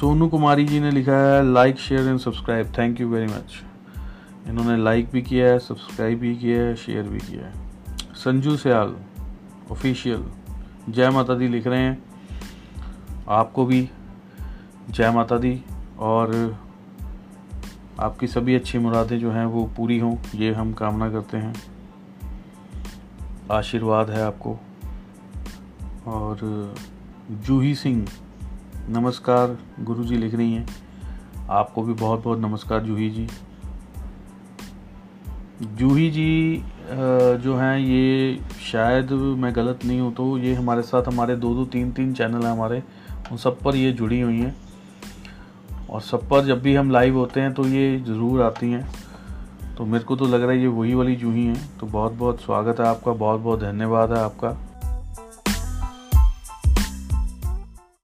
सोनू कुमारी जी ने लिखा है like share and subscribe thank you very much इन्होंने लाइक भी किया है सब्सक्राइब भी किया है शेयर भी किया है. संजू सयाल ऑफिशियल जय माता दी लिख रहे हैं. आपको भी जय माता दी. और आपकी सभी अच्छी मुरादें जो हैं वो पूरी हों. ये हम कामना करते हैं. आशीर्वाद है आपको. और जूही सिंह नमस्कार गुरु जी लिख रही हैं। आपको भी बहुत बहुत नमस्कार, जूही जी। जूही जी जो हैं, ये शायद मैं गलत नहीं हूँ तो ये हमारे साथ हमारे दो दो तीन तीन चैनल हैं हमारे। उन सब पर ये जुड़ी हुई हैं। और सब पर जब भी हम लाइव होते हैं तो ये ज़रूर आती हैं। तो मेरे को तो लग रहा है ये वही वाली जूही हैं। तो बहुत बहुत स्वागत है आपका, बहुत बहुत धन्यवाद है आपका।